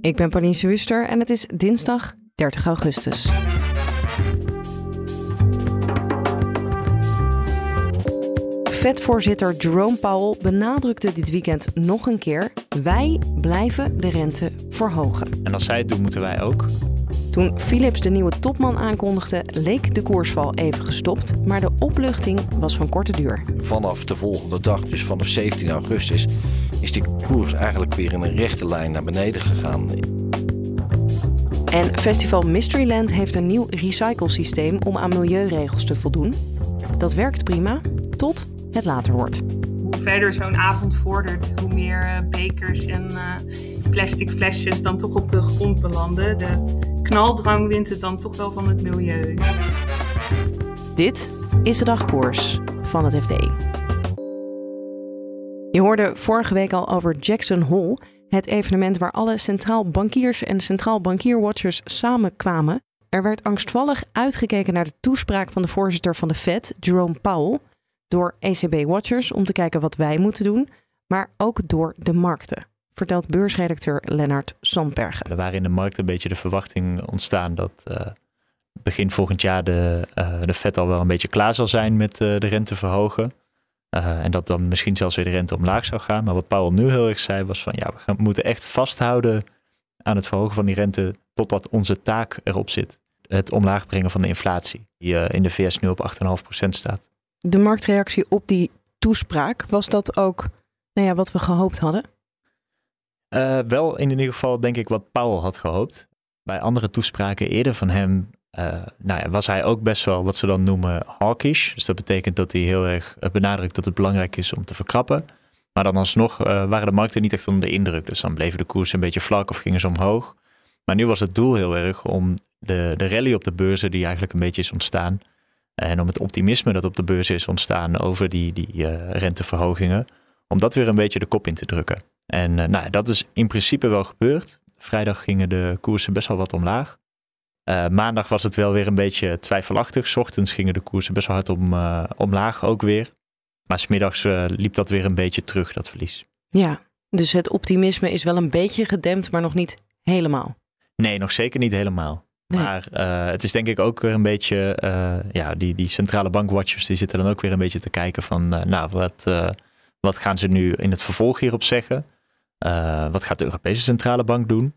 Ik ben Pauline Wuster en het is dinsdag 30 augustus. Vetvoorzitter Jerome Powell benadrukte dit weekend nog een keer: wij blijven de rente verhogen. En als zij het doen, moeten wij ook. Toen Philips de nieuwe topman aankondigde, leek de koersval even gestopt, maar de opluchting was van korte duur. Vanaf de volgende dag, dus vanaf 17 augustus, is die koers eigenlijk weer in een rechte lijn naar beneden gegaan. En Festival Mysteryland heeft een nieuw recyclesysteem om aan milieuregels te voldoen. Dat werkt prima, tot het later wordt. Hoe verder zo'n avond vordert, hoe meer uh, bekers en uh, plastic flesjes dan toch op de grond belanden. De knaldrang wint het dan toch wel van het milieu. Dit is de dagkoers van het FD. Je hoorde vorige week al over Jackson Hole, het evenement waar alle centraal bankiers en centraal bankierwatchers samenkwamen. Er werd angstvallig uitgekeken naar de toespraak van de voorzitter van de Fed, Jerome Powell, door ECB-watchers om te kijken wat wij moeten doen, maar ook door de markten vertelt beursredacteur Lennart Sandbergen. Er waren in de markt een beetje de verwachting ontstaan dat uh, begin volgend jaar de, uh, de Fed al wel een beetje klaar zal zijn met uh, de rente verhogen. En dat dan misschien zelfs weer de rente omlaag zou gaan. Maar wat Powell nu heel erg zei was van ja, we gaan, moeten echt vasthouden aan het verhogen van die rente totdat onze taak erop zit. Het omlaag brengen van de inflatie, die in de VS nu op 8,5% staat. De marktreactie op die toespraak, was dat ook nou ja, wat we gehoopt hadden? Uh, wel in ieder geval denk ik wat Powell had gehoopt. Bij andere toespraken eerder van hem nou ja, was hij ook best wel wat ze dan noemen hawkish. Dus dat betekent dat hij heel erg benadrukt dat het belangrijk is om te verkrappen. Maar dan alsnog uh, waren de markten niet echt onder de indruk. Dus dan bleven de koersen een beetje vlak of gingen ze omhoog. Maar nu was het doel heel erg om de, de rally op de beurzen die eigenlijk een beetje is ontstaan. En om het optimisme dat op de beurzen is ontstaan over die, die renteverhogingen. Om dat weer een beetje de kop in te drukken. En nou, dat is in principe wel gebeurd. Vrijdag gingen de koersen best wel wat omlaag. Uh, maandag was het wel weer een beetje twijfelachtig. S ochtends gingen de koersen best wel hard om, uh, omlaag ook weer. Maar smiddags liep dat weer een beetje terug, dat verlies. Ja, dus het optimisme is wel een beetje gedempt, maar nog niet helemaal. Nee, nog zeker niet helemaal. Nee. Maar het is denk ik ook weer een beetje, ja, die, die centrale bankwatchers die zitten dan ook weer een beetje te kijken van, nou, wat, wat gaan ze nu in het vervolg hierop zeggen? Uh, wat gaat de Europese Centrale Bank doen?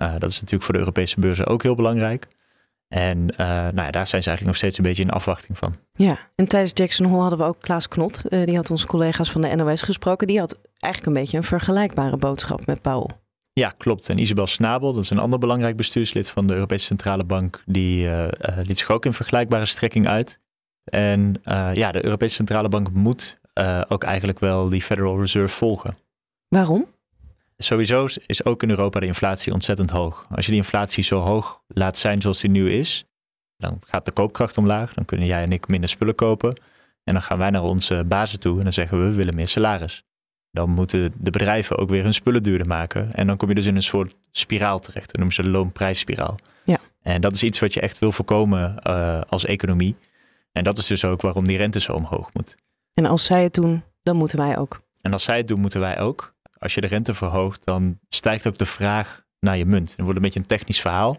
Uh, dat is natuurlijk voor de Europese beurzen ook heel belangrijk. En uh, nou ja, daar zijn ze eigenlijk nog steeds een beetje in afwachting van. Ja, en tijdens Jackson Hole hadden we ook Klaas Knot. die had onze collega's van de NOS gesproken. Die had eigenlijk een beetje een vergelijkbare boodschap met Powell. Ja, klopt. En Isabel Snabel, dat is een ander belangrijk bestuurslid van de Europese Centrale Bank, die liet zich ook in vergelijkbare strekking uit. En ja, de Europese Centrale Bank moet ook eigenlijk wel die Federal Reserve volgen. Waarom? Sowieso is ook in Europa de inflatie ontzettend hoog. Als je die inflatie zo hoog laat zijn zoals die nu is, dan gaat de koopkracht omlaag. Dan kunnen jij en ik minder spullen kopen. En dan gaan wij naar onze bazen toe en dan zeggen we, we willen meer salaris. Dan moeten de bedrijven ook weer hun spullen duurder maken. En dan kom je dus in een soort spiraal terecht. Dat noemen ze de loonprijsspiraal. Ja. En dat is iets wat je echt wil voorkomen uh, als economie. En dat is dus ook waarom die rente zo omhoog moet. En als zij het doen, dan moeten wij ook. En als zij het doen, moeten wij ook als je de rente verhoogt, dan stijgt ook de vraag naar je munt. Het wordt een beetje een technisch verhaal.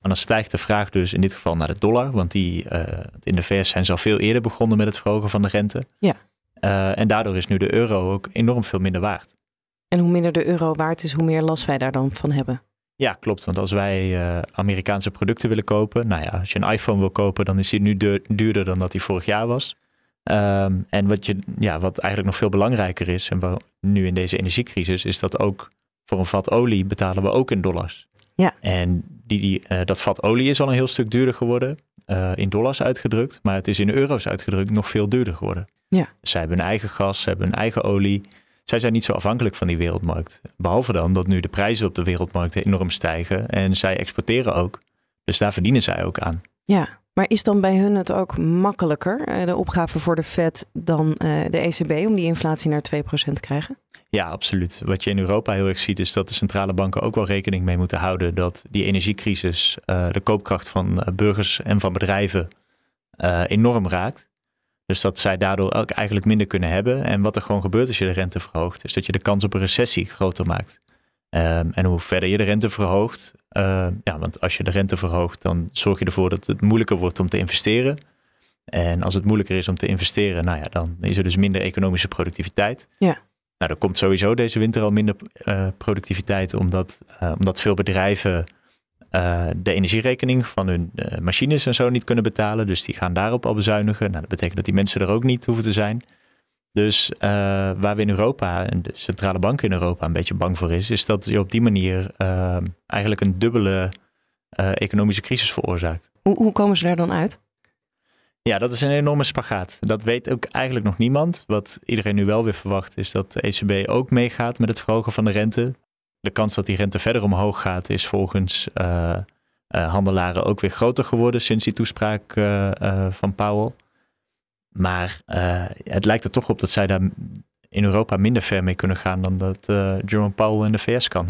Maar dan stijgt de vraag dus in dit geval naar de dollar. Want die, uh, in de VS zijn ze al veel eerder begonnen met het verhogen van de rente. Ja. Uh, en daardoor is nu de euro ook enorm veel minder waard. En hoe minder de euro waard is, hoe meer last wij daar dan van hebben. Ja, klopt. Want als wij uh, Amerikaanse producten willen kopen, nou ja, als je een iPhone wil kopen, dan is die nu duurder dan dat die vorig jaar was. Um, en wat, je, ja, wat eigenlijk nog veel belangrijker is, en nu in deze energiecrisis, is dat ook voor een vat olie betalen we ook in dollars. Ja. En die, die, uh, dat vat olie is al een heel stuk duurder geworden, uh, in dollars uitgedrukt, maar het is in euro's uitgedrukt nog veel duurder geworden. Ja. Zij hebben hun eigen gas, ze hebben hun eigen olie, zij zijn niet zo afhankelijk van die wereldmarkt. Behalve dan dat nu de prijzen op de wereldmarkt enorm stijgen en zij exporteren ook. Dus daar verdienen zij ook aan. Ja, maar is dan bij hun het ook makkelijker, eh, de opgave voor de Fed, dan eh, de ECB om die inflatie naar 2% te krijgen? Ja, absoluut. Wat je in Europa heel erg ziet, is dat de centrale banken ook wel rekening mee moeten houden dat die energiecrisis uh, de koopkracht van burgers en van bedrijven enorm raakt. Dus dat zij daardoor ook eigenlijk minder kunnen hebben. En wat er gewoon gebeurt als je de rente verhoogt, is dat je de kans op een recessie groter maakt. Um, en hoe verder je de rente verhoogt, uh, ja, want als je de rente verhoogt, dan zorg je ervoor dat het moeilijker wordt om te investeren. En als het moeilijker is om te investeren, nou ja, dan is er dus minder economische productiviteit. Ja. Nou, er komt sowieso deze winter al minder uh, productiviteit, omdat, uh, omdat veel bedrijven uh, de energierekening van hun machines en zo niet kunnen betalen. Dus die gaan daarop al bezuinigen. Nou, dat betekent dat die mensen er ook niet hoeven te zijn. Dus uh, waar we in Europa en de centrale bank in Europa een beetje bang voor is, is dat je op die manier eigenlijk een dubbele economische crisis veroorzaakt. Hoe, hoe komen ze daar dan uit? Ja, dat is een enorme spagaat. Dat weet ook eigenlijk nog niemand. Wat iedereen nu wel weer verwacht is dat de ECB ook meegaat met het verhogen van de rente de kans dat die rente verder omhoog gaat, is volgens handelaren ook weer groter geworden sinds die toespraak van Powell. Maar het lijkt er toch op dat zij daar in Europa minder ver mee kunnen gaan dan dat Jerome Powell in de VS kan.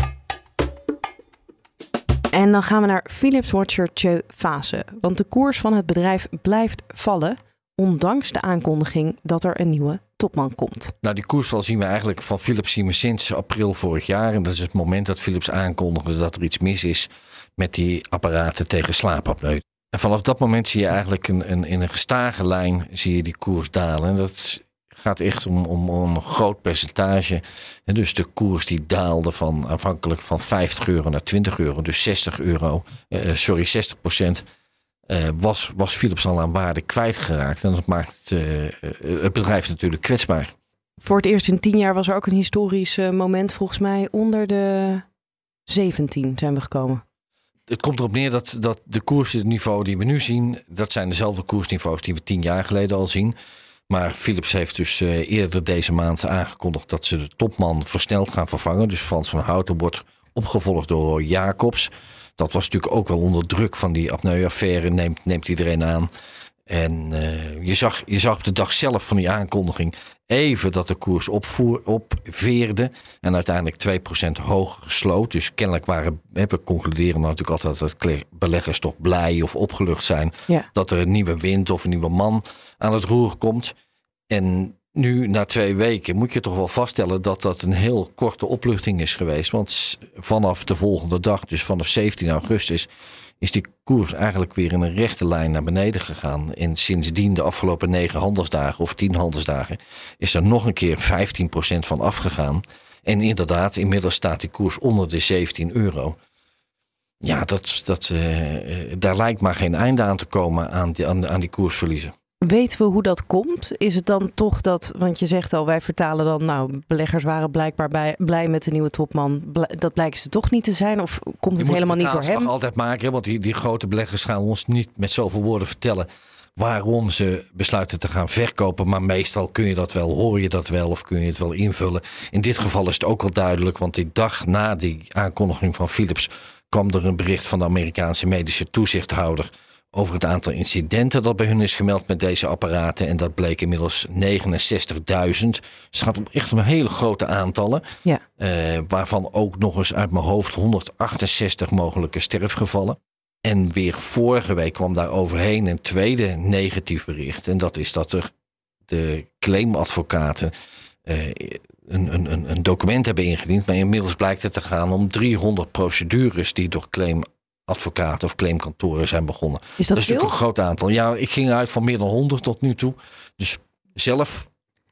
En dan gaan we naar Philips Watcher Tjeu Fase. Want de koers van het bedrijf blijft vallen, ondanks de aankondiging dat er een nieuwe topman komt. Nou, die koersval zien we eigenlijk van Philips zien we sinds april vorig jaar. En dat is het moment dat Philips aankondigde dat er iets mis is met die apparaten tegen slaapapneu. En vanaf dat moment zie je eigenlijk een, een, in een gestage lijn zie je die koers dalen. En dat gaat echt om, om, om een groot percentage. En dus de koers die daalde van afhankelijk van 50 euro naar 20 euro. Dus 60 euro, uh, sorry, 60 procent. Uh, was, was Philips al aan waarde kwijtgeraakt. En dat maakt het bedrijf natuurlijk kwetsbaar. Voor het eerst in tien jaar was er ook een historisch moment, volgens mij onder de 17 zijn we gekomen. Het komt erop neer dat, dat de koersniveau die we nu zien, dat zijn dezelfde koersniveaus die we tien jaar geleden al zien. Maar Philips heeft dus uh, eerder deze maand aangekondigd dat ze de topman versneld gaan vervangen. Dus Frans van Houten wordt opgevolgd door Jacobs. Dat was natuurlijk ook wel onder druk van die apneu-affaire, neemt, neemt iedereen aan. En uh, je, zag, je zag op de dag zelf van die aankondiging even dat de koers opvoer, opveerde. En uiteindelijk 2% hoger gesloot. Dus kennelijk waren, we concluderen natuurlijk altijd dat beleggers toch blij of opgelucht zijn. Ja. Dat er een nieuwe wind of een nieuwe man aan het roer komt. En nu, na twee weken, moet je toch wel vaststellen dat dat een heel korte opluchting is geweest. Want vanaf de volgende dag, dus vanaf 17 augustus, is die koers eigenlijk weer in een rechte lijn naar beneden gegaan. En sindsdien, de afgelopen negen handelsdagen of tien handelsdagen, is er nog een keer 15% van afgegaan. En inderdaad, inmiddels staat die koers onder de 17 euro. Ja, dat, dat, uh, daar lijkt maar geen einde aan te komen aan die, aan, aan die koersverliezen. Weten we hoe dat komt? Is het dan toch dat, want je zegt al, wij vertalen dan, nou, beleggers waren blijkbaar bij, blij met de nieuwe topman. Dat blijkt ze toch niet te zijn? Of komt het helemaal niet door hem? Altijd maken, want die, die grote beleggers gaan ons niet met zoveel woorden vertellen waarom ze besluiten te gaan verkopen. Maar meestal kun je dat wel, hoor je dat wel of kun je het wel invullen. In dit geval is het ook al duidelijk, want die dag na die aankondiging van Philips kwam er een bericht van de Amerikaanse medische toezichthouder over het aantal incidenten dat bij hun is gemeld met deze apparaten. En dat bleek inmiddels 69.000. Dus het gaat om echt om hele grote aantallen. Ja. Uh, waarvan ook nog eens uit mijn hoofd 168 mogelijke sterfgevallen. En weer vorige week kwam daar overheen een tweede negatief bericht. En dat is dat er de claimadvocaten uh, een, een, een document hebben ingediend. Maar inmiddels blijkt het te gaan om 300 procedures die door claim advocaten of claimkantoren zijn begonnen. Is dat, is natuurlijk een groot aantal. Ja, ik ging uit van meer dan 100 tot nu toe. Dus zelf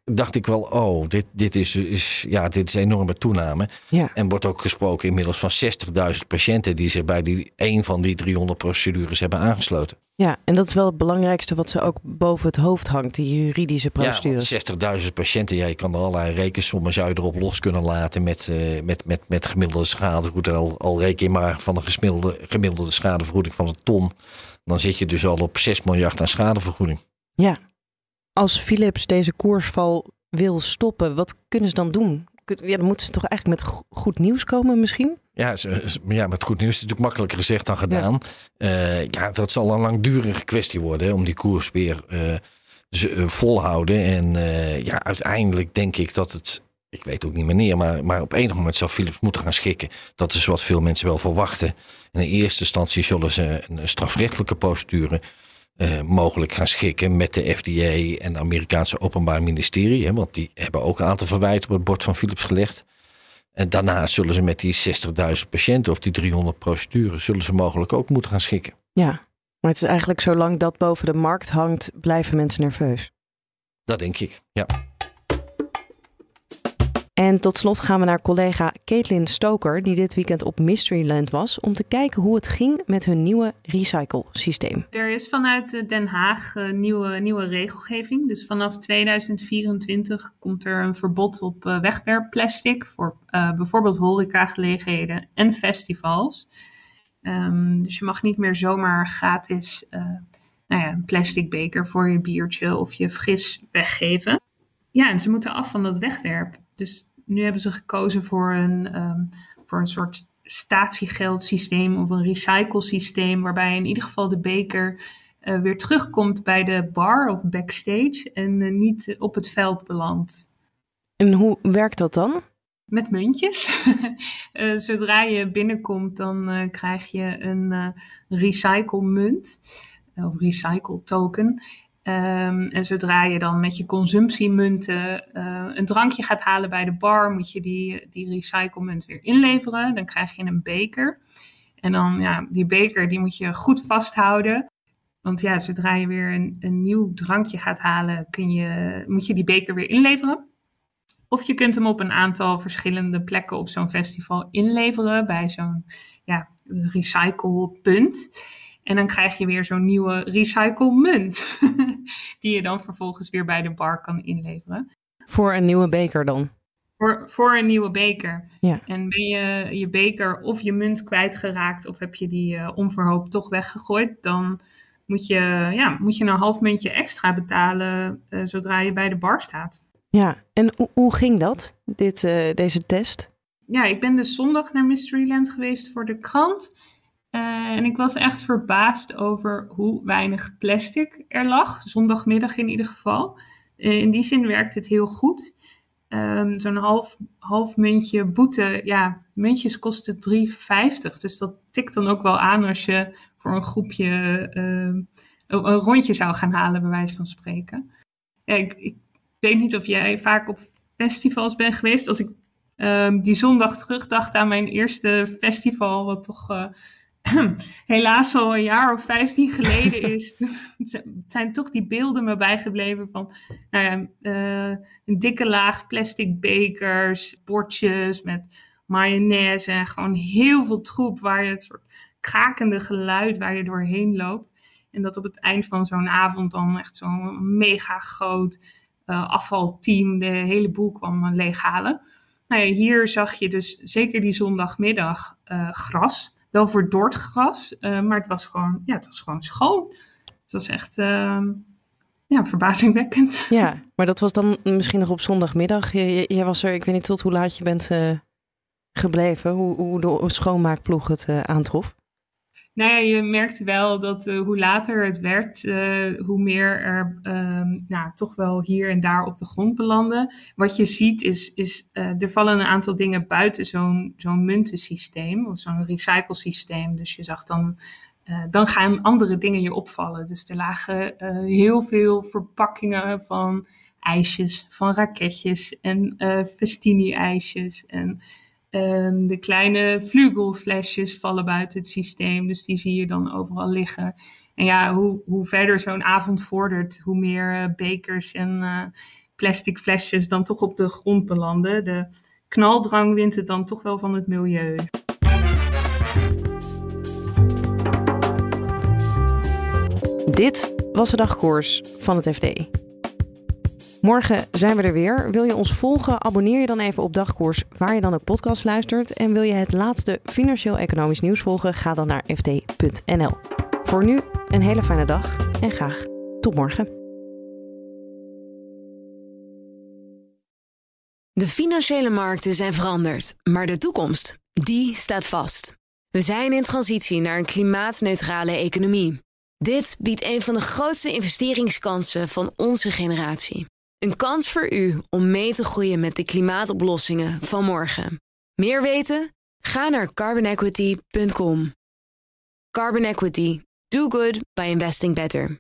dacht ik wel, oh, dit, dit, is, is, ja, dit is een enorme toename. Ja. En wordt ook gesproken inmiddels van 60.000 patiënten die zich bij die, een van die 300 procedures hebben aangesloten. Ja, en dat is wel het belangrijkste wat ze ook boven het hoofd hangt, die juridische procedures. Ja, 60.000 patiënten, ja, je kan er allerlei rekensommen zou je erop los kunnen laten met, uh, met, met, met gemiddelde schadevergoeding. Al, al reken je maar van een gemiddelde, gemiddelde schadevergoeding van een ton. Dan zit je dus al op 6 miljard aan schadevergoeding. Ja, als Philips deze koersval wil stoppen, wat kunnen ze dan doen? ja, dan moeten ze toch eigenlijk met goed nieuws komen misschien? Ja, ja, met goed nieuws is natuurlijk makkelijker gezegd dan gedaan. Ja, uh, ja dat zal een langdurige kwestie worden hè, om die koers weer uh, volhouden. En ja, uiteindelijk denk ik dat het ik weet ook niet wanneer, maar, maar op enig moment zal Philips moeten gaan schikken. Dat is wat veel mensen wel verwachten. In eerste instantie zullen ze een strafrechtelijke procedure uh, mogelijk gaan schikken met de FDA en het Amerikaanse Openbaar Ministerie. Hè, want die hebben ook een aantal verwijten op het bord van Philips gelegd. En daarna zullen ze met die 60.000 patiënten of die 300 procedures, zullen ze mogelijk ook moeten gaan schikken. Ja, maar het is eigenlijk zolang dat boven de markt hangt, blijven mensen nerveus. Dat denk ik, ja. En tot slot gaan we naar collega Caitlin Stoker, die dit weekend op Mysteryland was, om te kijken hoe het ging met hun nieuwe recycle-systeem. Er is vanuit Den Haag een nieuwe, nieuwe regelgeving. Dus vanaf 2024 komt er een verbod op uh, wegwerpplastic voor uh, bijvoorbeeld horecagelegenheden en festivals. Um, dus je mag niet meer zomaar gratis nou ja, een plastic beker voor je biertje of je fris weggeven. Ja, en ze moeten af van dat wegwerp. Dus nu hebben ze gekozen voor een, um, voor een soort statiegeldsysteem of een recyclesysteem, waarbij in ieder geval de beker uh, weer terugkomt bij de bar of backstage en uh, niet op het veld belandt. En hoe werkt dat dan? Met muntjes. uh, zodra je binnenkomt, dan krijg je een recycle munt of recycle token. Um, en zodra je dan met je consumptiemunten uh, een drankje gaat halen bij de bar, moet je die, die recyclemunt weer inleveren. Dan krijg je een beker. En dan, ja, die beker die moet je goed vasthouden. Want ja, zodra je weer een, een nieuw drankje gaat halen, kun je, moet je die beker weer inleveren. Of je kunt hem op een aantal verschillende plekken op zo'n festival inleveren bij zo'n ja, recyclepunt. En dan krijg je weer zo'n nieuwe recycle munt. die je dan vervolgens weer bij de bar kan inleveren. Voor een nieuwe beker dan? Voor, voor een nieuwe beker. Ja. En ben je je beker of je munt kwijtgeraakt of heb je die uh, onverhoopt toch weggegooid, dan moet je, ja, moet je een half muntje extra betalen uh, zodra je bij de bar staat. Ja, en hoe ging dat, dit, uh, deze test? Ja, ik ben dus zondag naar Mysteryland geweest voor de krant. Uh, en ik was echt verbaasd over hoe weinig plastic er lag. Zondagmiddag in ieder geval. Uh, in die zin werkt het heel goed. Um, Zo'n half, muntje boete. Ja, muntjes kosten 3,50. Dus dat tikt dan ook wel aan als je voor een groepje uh, een rondje zou gaan halen, bij wijze van spreken. Ik, ik, weet niet of jij vaak op festivals bent geweest. Als ik um, die zondag terugdacht aan mijn eerste festival, wat toch helaas al een jaar of vijftien geleden is, zijn toch die beelden me bijgebleven van nou uh, een dikke laag plastic bekers, bordjes met mayonaise en gewoon heel veel troep waar je het soort krakende geluid waar je doorheen loopt. En dat op het eind van zo'n avond dan echt zo'n mega groot uh, afvalteam de hele boel kwam leeghalen. Nou hier zag je dus zeker die zondagmiddag gras wel verdord gras, uh, maar het was gewoon, ja, het was gewoon schoon. Het was echt uh, ja, verbazingwekkend. Ja, maar dat was dan misschien nog op zondagmiddag. Jij was er, ik weet niet tot hoe laat je bent uh, gebleven, hoe, hoe de schoonmaakploeg het uh, aantrof. Nou ja, je merkt wel dat uh, hoe later het werd, uh, hoe meer er um, nou, toch wel hier en daar op de grond belanden. Wat je ziet is, is uh, er vallen een aantal dingen buiten zo'n zo'n muntensysteem, of zo'n recyclesysteem. Dus je zag dan, dan gaan andere dingen je opvallen. Dus er lagen heel veel verpakkingen van ijsjes, van raketjes en festini-ijsjes en... Um, de kleine vlugelflesjes vallen buiten het systeem, dus die zie je dan overal liggen. En ja, hoe, hoe verder zo'n avond vordert, hoe meer uh, bekers en uh, plastic flesjes dan toch op de grond belanden. De knaldrang wint het dan toch wel van het milieu. Dit was de dagkoers van het FD. Morgen zijn we er weer. Wil je ons volgen? Abonneer je dan even op Dagkoers, waar je dan ook podcast luistert. En wil je het laatste financieel-economisch nieuws volgen? Ga dan naar ft.nl. Voor nu een hele fijne dag en graag tot morgen. De financiële markten zijn veranderd, maar de toekomst, die staat vast. We zijn in transitie naar een klimaatneutrale economie. Dit biedt een van de grootste investeringskansen van onze generatie. Een kans voor u om mee te groeien met de klimaatoplossingen van morgen. Meer weten? Ga naar carbonequity.com. Carbon Equity. Do good by investing better.